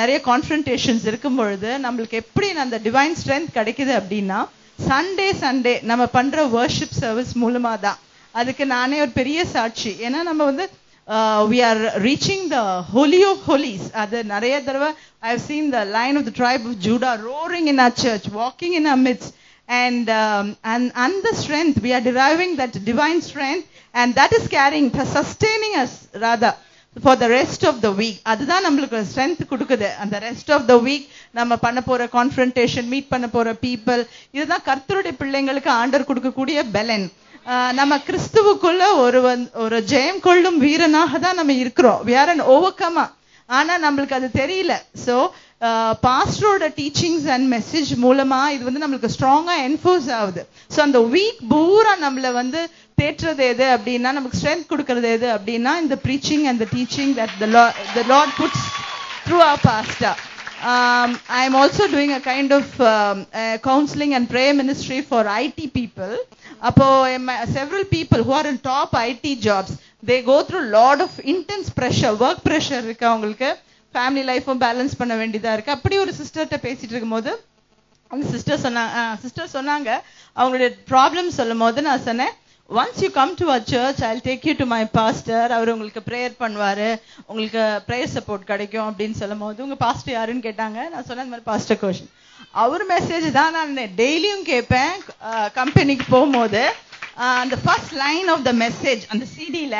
நிறைய கான்ஃபரன்டேஷன்ஸ் இருக்கும் பொழுது நம்மளுக்கு எப்படி அந்த டிவைன் ஸ்ட்ரென்த் கிடைக்குது அப்படின்னா சண்டே சண்டே நம்ம பண்ற வர்ஷிப் சர்வீஸ் மூலமா தான். அதுக்கு நானே ஒரு பெரிய சாட்சி. ஏன்னா நம்ம வந்து we are reaching the holy of holies அது நிறைய தடவை I have seen the lion of the tribe of Judah roaring in a church walking in a midst and um, and and the strength we are deriving that and that is carrying sustaining us rather for the rest of the week அதுதான் நம்மளுக்கு strength கொடுக்குது. அந்த rest of the week நம்ம பண்ண போற confrontation meet பண்ண போற people இதுதான் கர்த்தருடைய பிள்ளைங்களுக்கு ஆண்டர் கொடுக்கக்கூடிய பெலன். நம்ம கிறிஸ்துவுக்குள்ள ஒரு ஒரு ஜெயம் கொள்ளும் வீரனாக தான் நம்ம இருக்கிறோம். We are ஆனா நம்மளுக்கு அது தெரியல. சோ பாஸ்டரோட டீச்சிங்ஸ் அண்ட் மெசேஜ் மூலமா இது வந்து நம்மளுக்கு ஸ்ட்ராங்கா என்ஃபோர்ஸ் ஆகுது. ஸோ அந்த வீக் பூரா நம்மள வந்து தேற்றுறது எது அப்படின்னா நமக்கு ஸ்ட்ரென்த் கொடுக்கறது எது அப்படின்னா இந்த preaching and the teaching that the lord puts through our pastor um, I also also doing a kind of um, uh, counseling and prayer ministry for IT people. Apo, several people who are in top IT jobs, they go through lot of intense pressure work pressure இருக்கு அவங்களுக்கு. Family லைஃப்பும் balance பண்ண வேண்டியதா இருக்கு. அப்படி ஒரு சிஸ்டர்கிட்ட பேசிட்டு இருக்கும்போது அந்த சிஸ்டர் சொன்னாங்க சிஸ்டர் சொன்னாங்க. அவங்களுடைய ப்ராப்ளம் சொல்லும் போது நான் சொன்னேன் once you come to our church I take you to my pastor அவர் உங்களுக்கு ப்ரேயர் பண்ணுவாரு. உங்களுக்கு ப்ரேயர் சப்போர்ட் கிடைக்கும் அப்படின்னு சொல்லும் போது உங்க பாஸ்டர் யாருன்னு கேட்டாங்க. நான் சொன்னேன் இந்த மாதிரி பாஸ்டர் கோஷன் அவர் மெசேஜ் தான் நான் டெய்லியும் கேட்பேன் கம்பெனிக்கு போகும்போது அந்த first line of the message அந்த சிடியில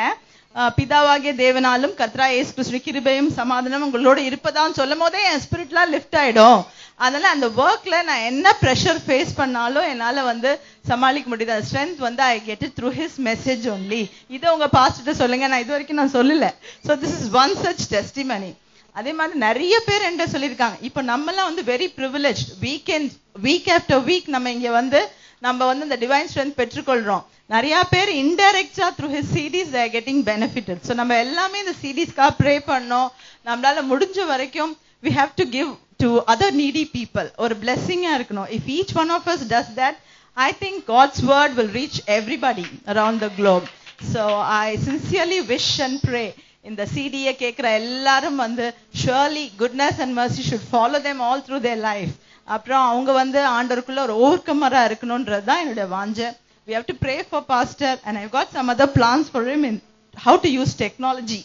பிதாவாகிய தேவனாலும் கத்ரா ஏசு கிருஷ்ண கிருபையும் சமாதானம் உங்களோட இருப்பதான்னு சொல்லும் போதே என் ஸ்பிரிட்லாம் லிஃப்ட் ஆயிடும். அதனால அந்த ஒர்க்ல நான் என்ன ப்ரெஷர் ஃபேஸ் பண்ணாலும் என்னால வந்து சமாளிக்க முடியுது. அந்த ஸ்ட்ரென்த் வந்து I get it through his message only இதை உங்க பாஸ்ட்டு சொல்லுங்க. நான் இது வரைக்கும் நான் சொல்லல. So this is one such testimony அதே மாதிரி நிறைய பேர் என்கிட்ட சொல்லியிருக்காங்க. இப்போ நம்மலாம் வந்து very privilege weekend week after week நம்ம இங்க வந்து நம்ம வந்து இந்த டிவைன் ஸ்ட்ரென்த் பெற்றுக்கொள்றோம். நிறைய பேர் இன்டைரக்டா through his CDs they're getting benefited so நம்ம எல்லாமே இந்த சிடிஸ்க்காக ப்ரே பண்ணோம். நம்மளால முடிஞ்ச வரைக்கும் we have to give to other needy people ஒரு பிளெஸ்ஸிங்கா இருக்கணும். If each one of us does that I think God's word will reach everybody around the globe so I sincerely wish and pray இந்த சிடியை கேட்குற எல்லாரும் வந்து surely goodness and mercy should follow them all through their life அப்புறம் அவங்க வந்து ஆண்டருக்குள்ள ஒரு ஓவர்கமரா இருக்கணும்ன்றது தான் என்னுடைய வாஞ்சை we have to pray for pastor and I got some other plans for him in how to use technology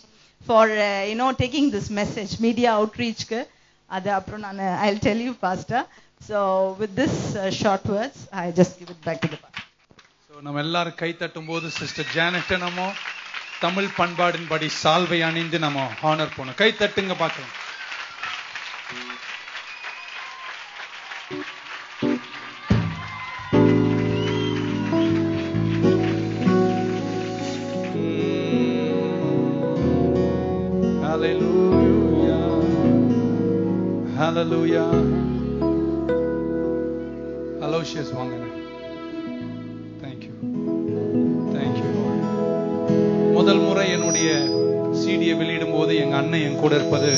for you know taking this message media அவுட்ரீச்க்கு அது அப்புறம் நான் I tell you pastor so with this short words I just give it back to so நம்ம எல்லாரும் கை தட்டும் போது sister ஜானட்டை நம்ம தமிழ் பண்பாடின்படி சால்வை அணிந்து நம்ம ஹானர் போனோம் கை தட்டுங்க பார்க்கலாம் Aloysius வாங்க Thank you. Thank you, Lord. முதல் முறை என்னுடைய சிடியை வெளியிடும் போது எங்க அண்ணன் என் கூட இருப்பது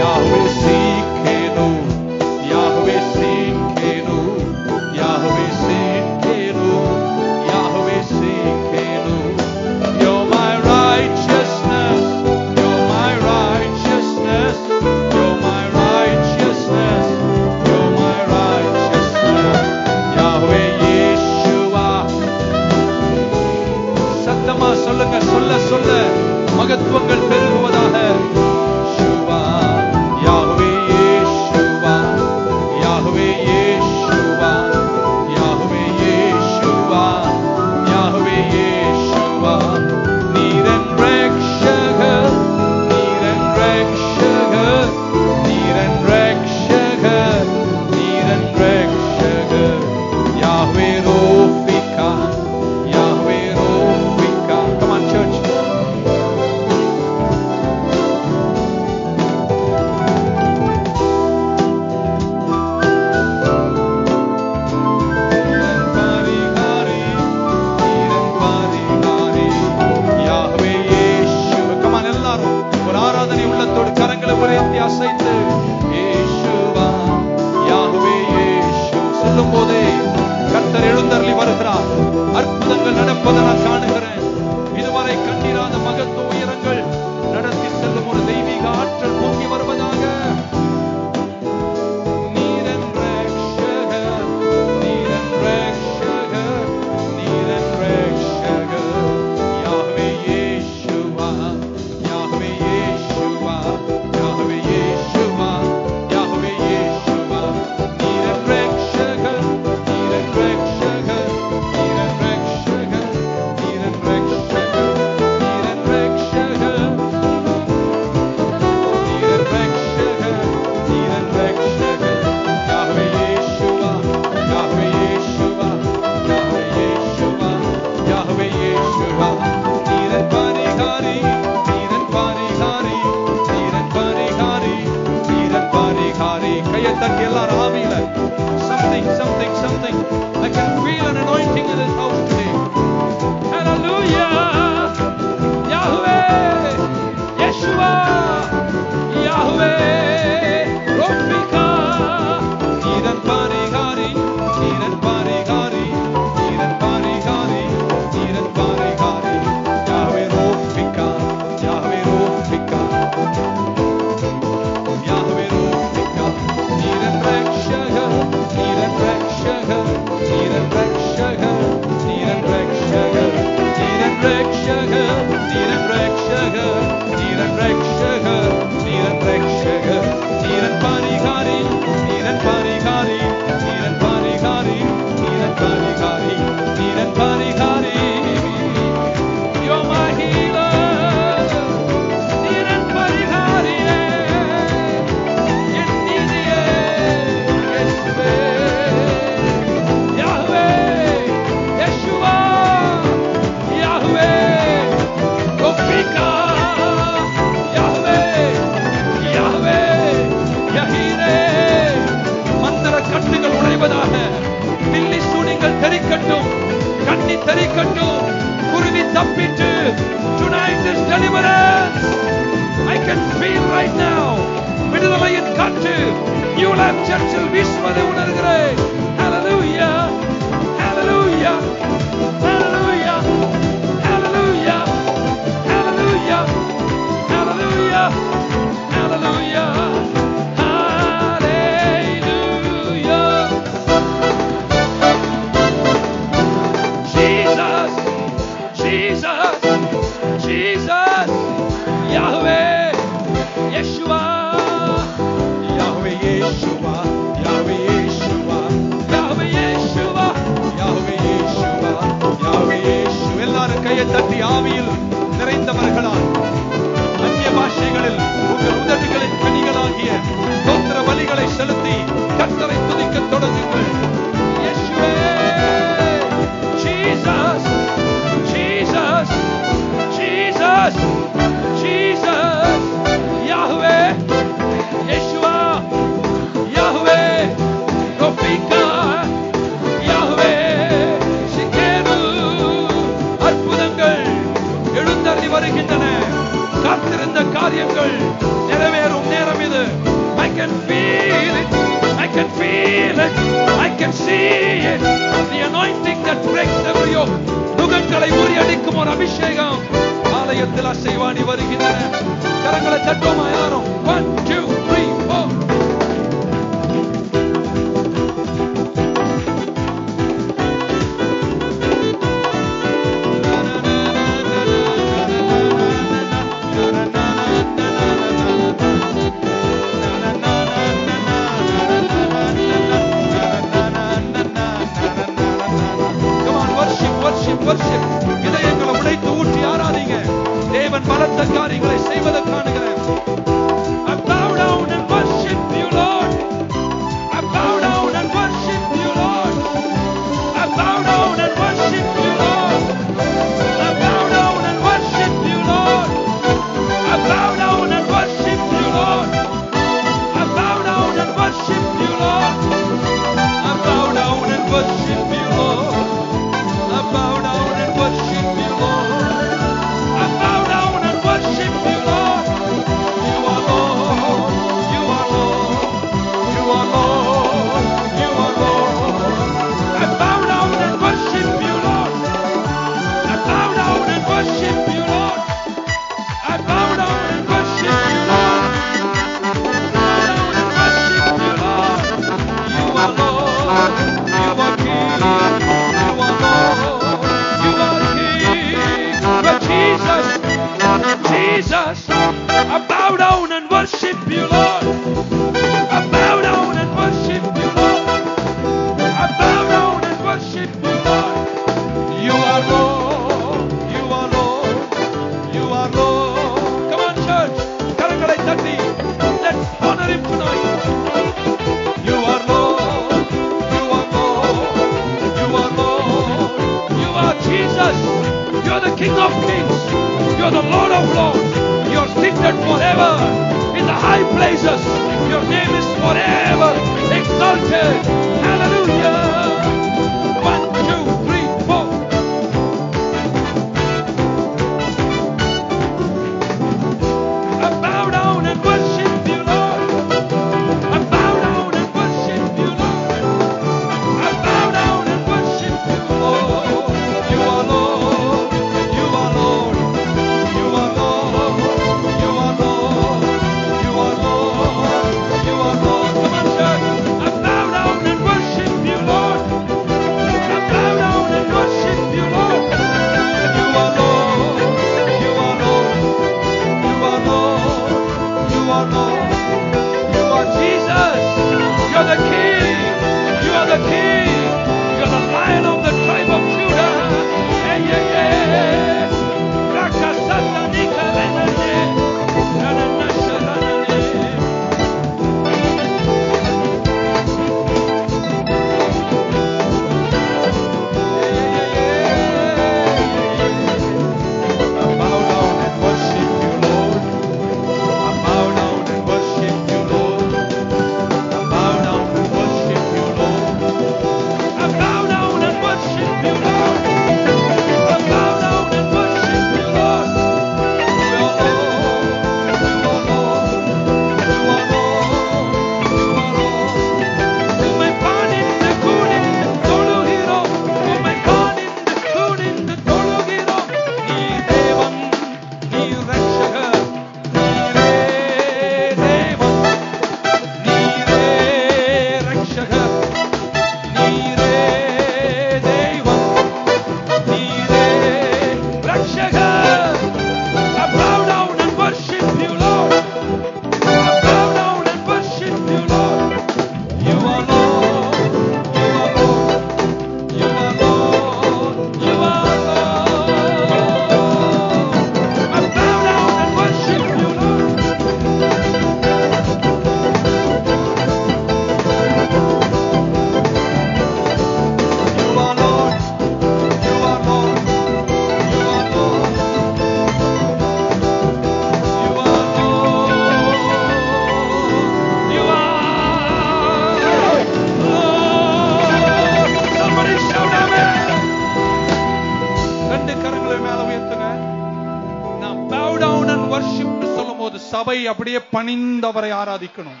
அவரை ஆராதிக்கணும்.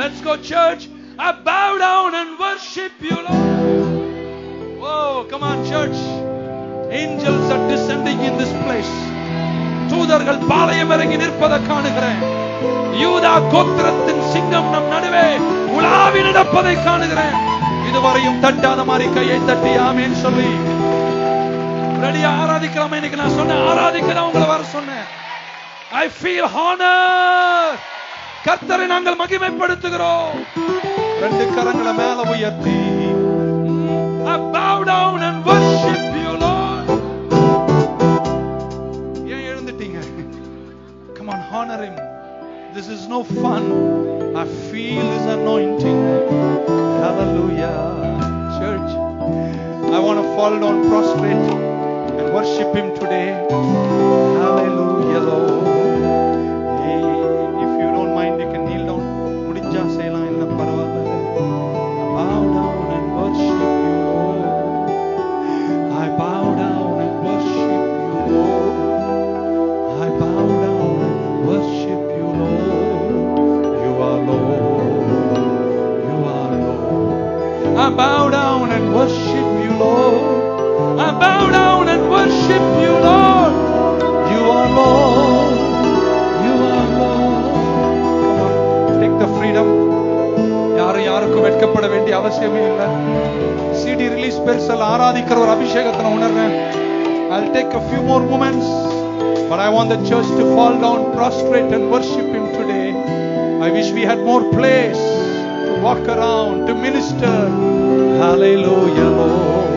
Let's go church I bow down and worship you Lord. Oh come on church. Angels are descending in this place. தூதர்கள் பாளையம் இறங்கி நிற்பதை காணுகிறேன். யூதா கோத்திரத்தின் சிங்கம் நம் நடுவே உலாவி நடப்பதை காணுகிறேன். இதுவரையும் தட்டாத மாதிரி கையை தட்டி ஆமேன்னு சொல்லி. ரெடியா ஆராதிக்கலாமே? இன்னைக்கு நான் சொன்னேன் ஆராதிக்கிறேன் உங்களை வர சொன்னேன். ஐ ஃபீல் ஹானர் கர்த்தரை நாங்கள் மகிமைப்படுத்துகிறோம் ரெண்டு கரங்களை மேல உயர்த்தி I bow down and worship you Lord ஏன் எழுந்துட்டீங்க come on honor him this is no fun I feel his anointing hallelujah church I want to fall down prostrate and worship him today hallelujah Lord யாரும் யாருக்கும் வெட்கப்பட வேண்டிய அவசியமே இல்லை CD release பெருசல் ஆராதிக்கிற ஒரு அபிஷேகத்தை நான் உணர்றேன் I'll take a few more moments but I want the church to fall down prostrate and worship him today I wish we had more place to walk around to minister hallelujah Lord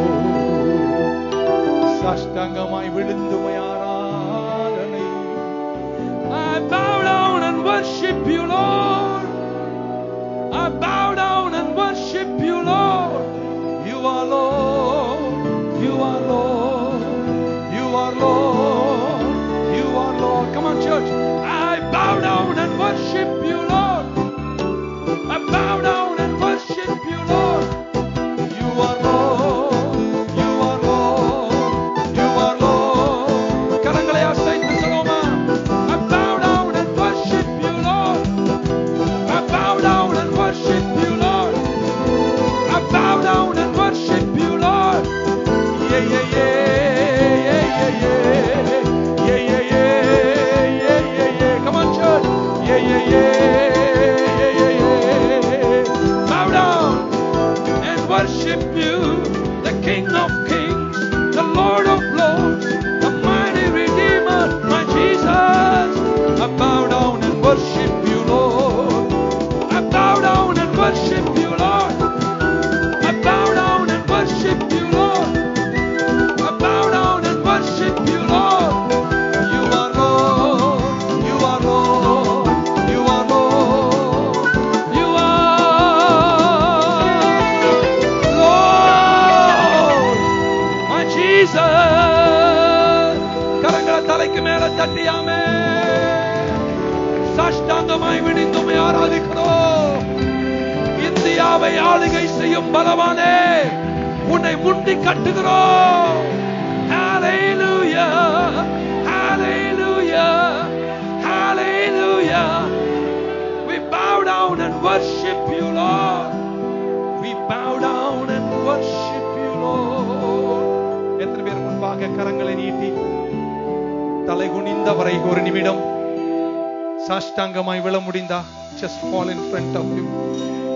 Fall in front of him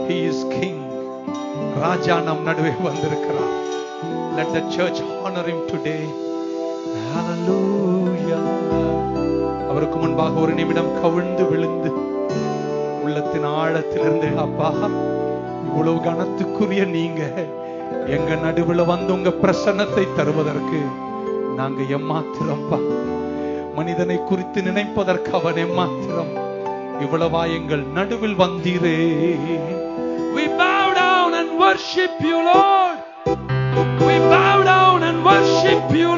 he is king. ராஜா நம் நடுவே வந்திருக்கிறார் let the church honor him today. Hallelujah. அவருக்கு முன்பாக ஒரு நிமிடம் கவிழ்ந்து விழுந்து உள்ளத்தின் ஆழத்திலிருந்து அப்பா இவ்வளவு கனத்துக்குரிய நீங்க. எங்க நடுவுல வந்து உங்க பிரசன்னத்தை தருவதற்கு நாங்க எம்மாத்திரம்ப்பா. மனிதனை குறித்து நினைப்பதற்கு அவன் எம்மாத்திரம். இவ்வளவா எங்கள் நடுவில் வந்தீரே We bow down and worship you, Lord. We bow down and worship you, Lord. You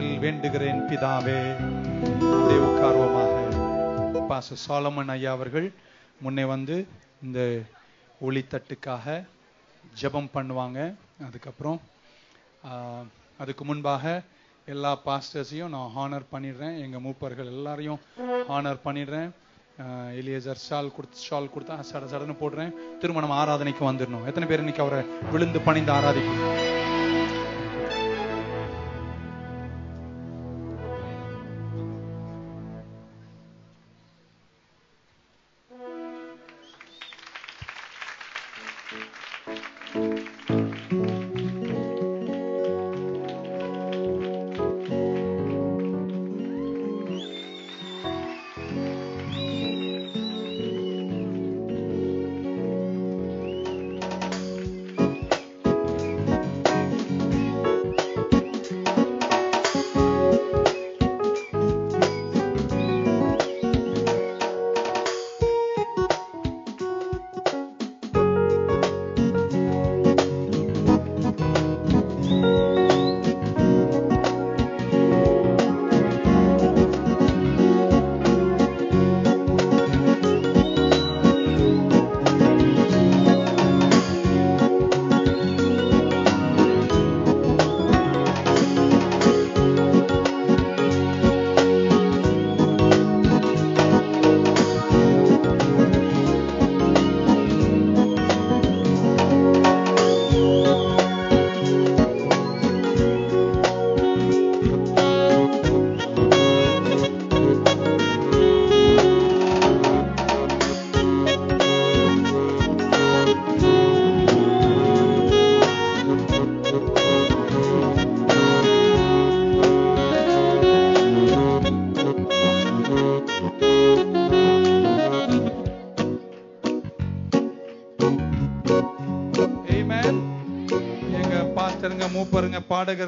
நாமத்தில் வேண்டுகிறேன் பிதாவே. அப்படியே பாச சாலமன் ஐயா அவர்கள் முன்னே வந்து இந்த ஒளித்தட்டுக்காக ஜபம் பண்ணுவாங்க. அதுக்கப்புறம் அதுக்கு முன்பாக எல்லா பாஸ்டர்ஸையும் நான் ஹானர் பண்ணிடுறேன். எங்கள் மூப்பர்கள் எல்லாரையும் ஹானர் பண்ணிடுறேன். எலியசர் ஷால் கொடுத்து ஷால் கொடுத்தா சட சடன்னு போடுறேன். திருமணம் ஆராதனைக்கு வந்துடணும். எத்தனை பேர் இன்னைக்கு அவரை விழுந்து பணிந்து ஆராதிக்கணும்?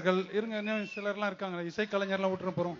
பாடகர்கள் இருங்க இன்னும் சிலர்லாம் இருக்காங்க. இசைக்கலைஞர்லாம் விட்டுற போறோம்.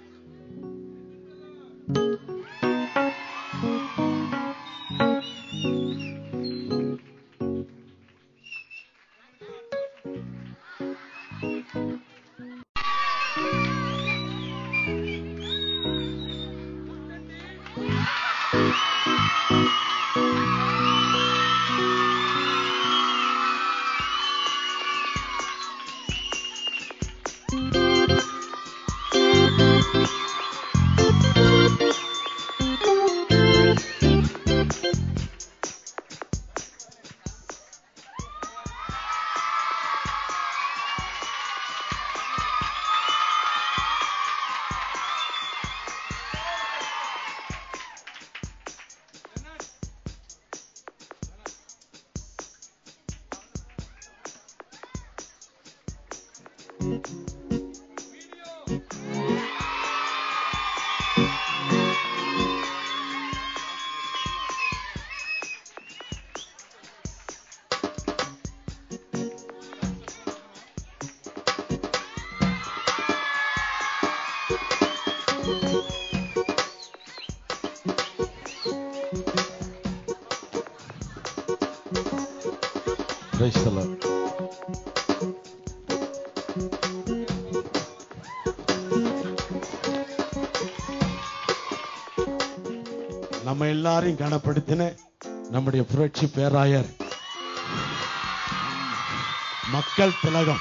எல்லாரையும் கனப்படுத்தின நம்முடைய புரட்சி பேராயர். மக்கள் திலகம்.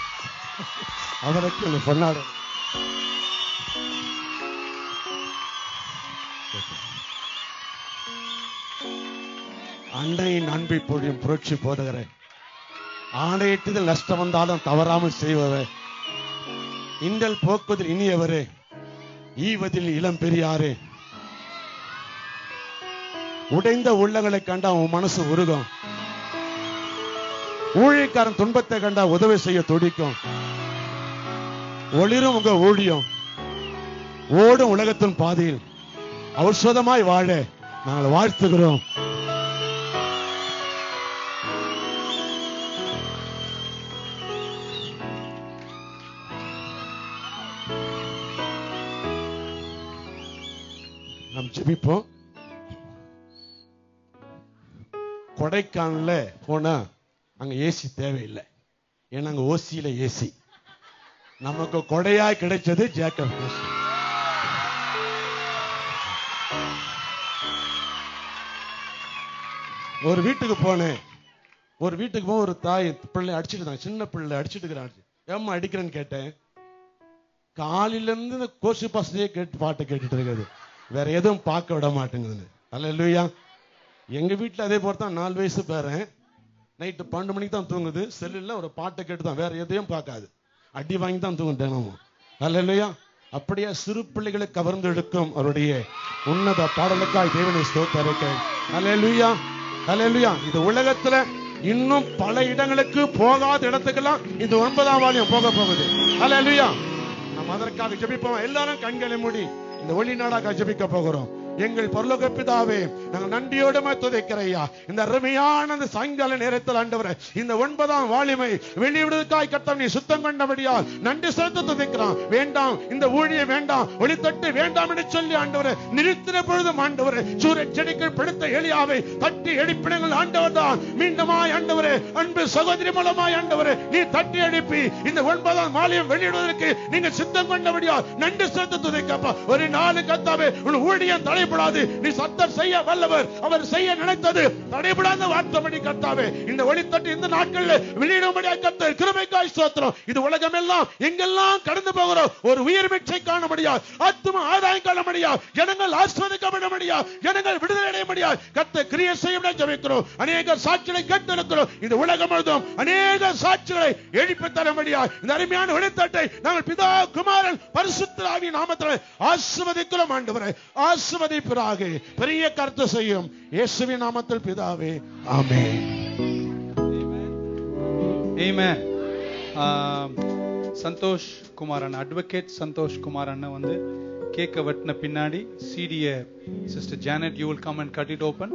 அவருக்கு சொன்னாரு. பொன்னாடு அன்னையின் அன்பை பொழியும் புரட்சி போடுகிறேன் ஆணையிட்டதில் நஷ்டம் வந்தாலும் தவறாமல் செய்வரே இந்த போக்குவதில் இனியவரே ஈவதில் இளம் பெரியாரே உடைந்த உள்ளங்களை கண்டா உன் மனசு உருகும். ஊழியக்காரன் துன்பத்தை கண்டா உதவி செய்ய துடிக்கும். ஒளிரும் உங்க ஊழியம். ஓடும் உலகத்தின் பாதையில். ஔஷதமாய் வாழ நாங்கள் வாழ்த்துகிறோம். நாம் ஜெபிப்போம். கொடைக்கானல்ல போனா அங்க ஏசி தேவையில்லை. ஏன்னா அங்க ஓசியில ஏசி நமக்கு கொடையா கிடைச்சது ஜேக்கப் ஒரு வீட்டுக்கு போனேன். ஒரு வீட்டுக்கு போக ஒரு தாய் பிள்ளை அடிச்சிட்டு இருந்தாங்க. சின்ன பிள்ளை அடிச்சிட்டு இருக்கிறாங்க. ஏம்மா அடிக்கிறேன்னு கேட்டேன். காலையில இருந்து இந்த கோஷி பாசனையே கேட்டு பாட்டை கேட்டுட்டு இருக்குது. வேற எதுவும் பார்க்க விட மாட்டேங்குதுன்னு. அல்ல எங்க வீட்டுல அதே போல் தான் நாலு வயசு பேரன். நைட்டு பன்னெண்டு மணிக்கு தான் தூங்குது. செல்லுல ஒரு பாட்டை கேட்டு தான் வேற எதையும் பார்க்காது. அடி வாங்கி தான் தூங்கும் தினமும். அல்ல அப்படியே சிறு பிள்ளைகளை கவர்ந்து எடுக்கும் அவருடைய உன்னத பாடலுக்காய் தேவனை ஸ்தோத்தரிக்க. அல்ல லுயா இது உலகத்துல இன்னும் பல இடங்களுக்கு போகாத இடத்துக்கெல்லாம் இந்த ஒன்பதாம் வாலியம் போக போகுது. அல்ல அல்லேலூயா. நம்ம அதற்காக ஜெபிப்போம்? எல்லாரும் கண்களை மூடி. இந்த ஒளி நாடாக ஜெபிக்க போகிறோம். எங்கள் பொருளக பிதாவே நாங்கள் நன்றியோடு துதைக்கிறையா இந்த அருமையான அந்த சாயங்கால நேரத்தில் ஆண்டவரே இந்த ஒன்பதாம் வாலிமை வெளியிடுவதற்காய் கத்தம் நீ சுத்தம் கொண்டபடியால் நன்றி செலுத்த துதைக்கிறான். வேண்டாம் இந்த ஊழிய வேண்டாம் ஒளித்தட்டு வேண்டாம் என்று சொல்லி ஆண்டவரே நிறுத்தின பொழுதும் ஆண்டவரே சூரிய செடிகள் பிடித்த எளியாவை தட்டி எழுப்பினங்கள் ஆண்டவர் தான் மீண்டுமாய் ஆண்டவரே அன்பு சகோதரி மூலமாய் ஆண்டவரே நீ தட்டி எழுப்பி இந்த ஒன்பதாம் மாலையும் வெளியிடுவதற்கு நீங்க சித்தம் கொண்டபடியால் நன்றி செலுத்த துதைக்கப்பா. ஒரு நாலு கத்தாவே உன் ஊழியம் தடைபடாது. நீ சத்தம் செய்ய வல்லவர். அவர் செய்ய நினைத்தது தடைபடாத வார்த்தைப்படி கத்தாவே. இந்த ஒளித்தட்டு இந்த நாட்களில் வெளியிடும்படியா கத்த கிருமைக்காய் சோத்திரம் இது உலகம் எல்லாம் எங்கெல்லாம் கடந்து போகிறோம் ஒரு உயிர் மீட்சை காண முடியாது ஆத்தும ஆதாயம் காண முடியாது ஜனங்கள் ஆஸ்வதிக்கப்பட முடியாது ஜனங்கள் விடுதலை அடைய முடியாது கத்த கிரியை செய்ய ஜபிக்கிறோம். அநேக சாட்சிகளை கேட்டிருக்கிறோம் இந்த உலகம் முழுதும் அநேக சாட்சிகளை எழுப்பி தர முடியாது இந்த அருமையான ஒளித்தட்டை நாங்கள் பிதா குமாரன் பரிசுத்த ஆவி நாமத்தில் ஆசிர்வதிக்கிறோம் ஆண்டவரை. ஆசிர்வதிப்பிறாக பெரிய கருத்து செய்யும். இயேசுவின் நாமத்தில் பிதாவே ஆமே சந்தோஷ் குமார் அண்ணா அட்வொகேட் சந்தோஷ் குமார் அண்ணா வந்து கேக்க வெட்டின பின்னாடி சிடிய sister Janet you will come and cut it open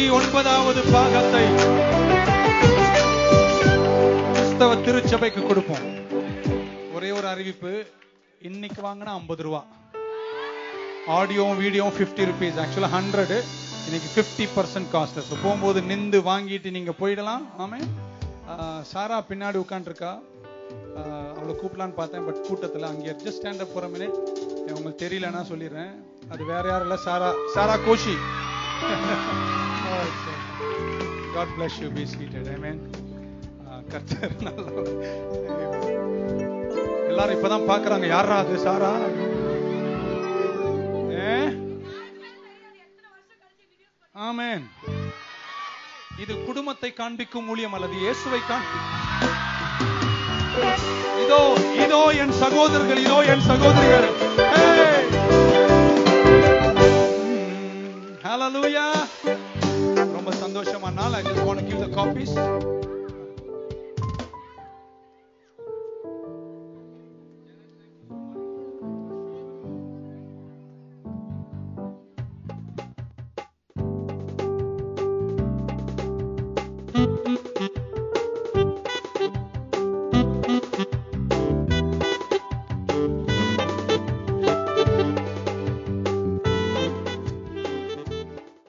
கரங்களை ஒன்பதாவது பாகத்தை கிறிஸ்தவ திருச்சபைக்கு கொடுப்போம். ஒரே ஒரு அறிவிப்பு. இன்னைக்கு வாங்கினா ஐம்பது ரூபா. ஆடியோவும் வீடியோவும் ஃபிஃப்டி ருபீஸ் ஆக்சுவலாக ஹண்ட்ரடு இன்னைக்கு ஃபிஃப்டி பர்சன்ட் காஸ்ட் ஸோ போகும்போது நின்று வாங்கிட்டு நீங்க போயிடலாம். ஆமே ஆஹ் சாரா பின்னாடி உட்காந்துருக்கா அவளை கூப்பிடலான்னு பார்த்தேன். பட் கூட்டத்தில் அங்கே just stand up for a minute உங்களுக்கு தெரியலன்னா சொல்லிடுறேன். அது வேற யாரும் இல்லை. Sarah Sarah Koshy. <laughs> God bless you be seated I mean கர்த்தர் எல்லாரும் இப்பதான் பாக்குறாங்க யாரா அது? சாரா? ஆமேன். இது குடும்பத்தை காண்பிக்கும் ஊழியம் அல்லது இயேசுவை காண்பிக்கும். இதோ இதோ என் சகோதரர்கள் இதோ என் சகோதரிகள். ஹலலூயா ரொம்ப சந்தோஷமானால் I just want give the copies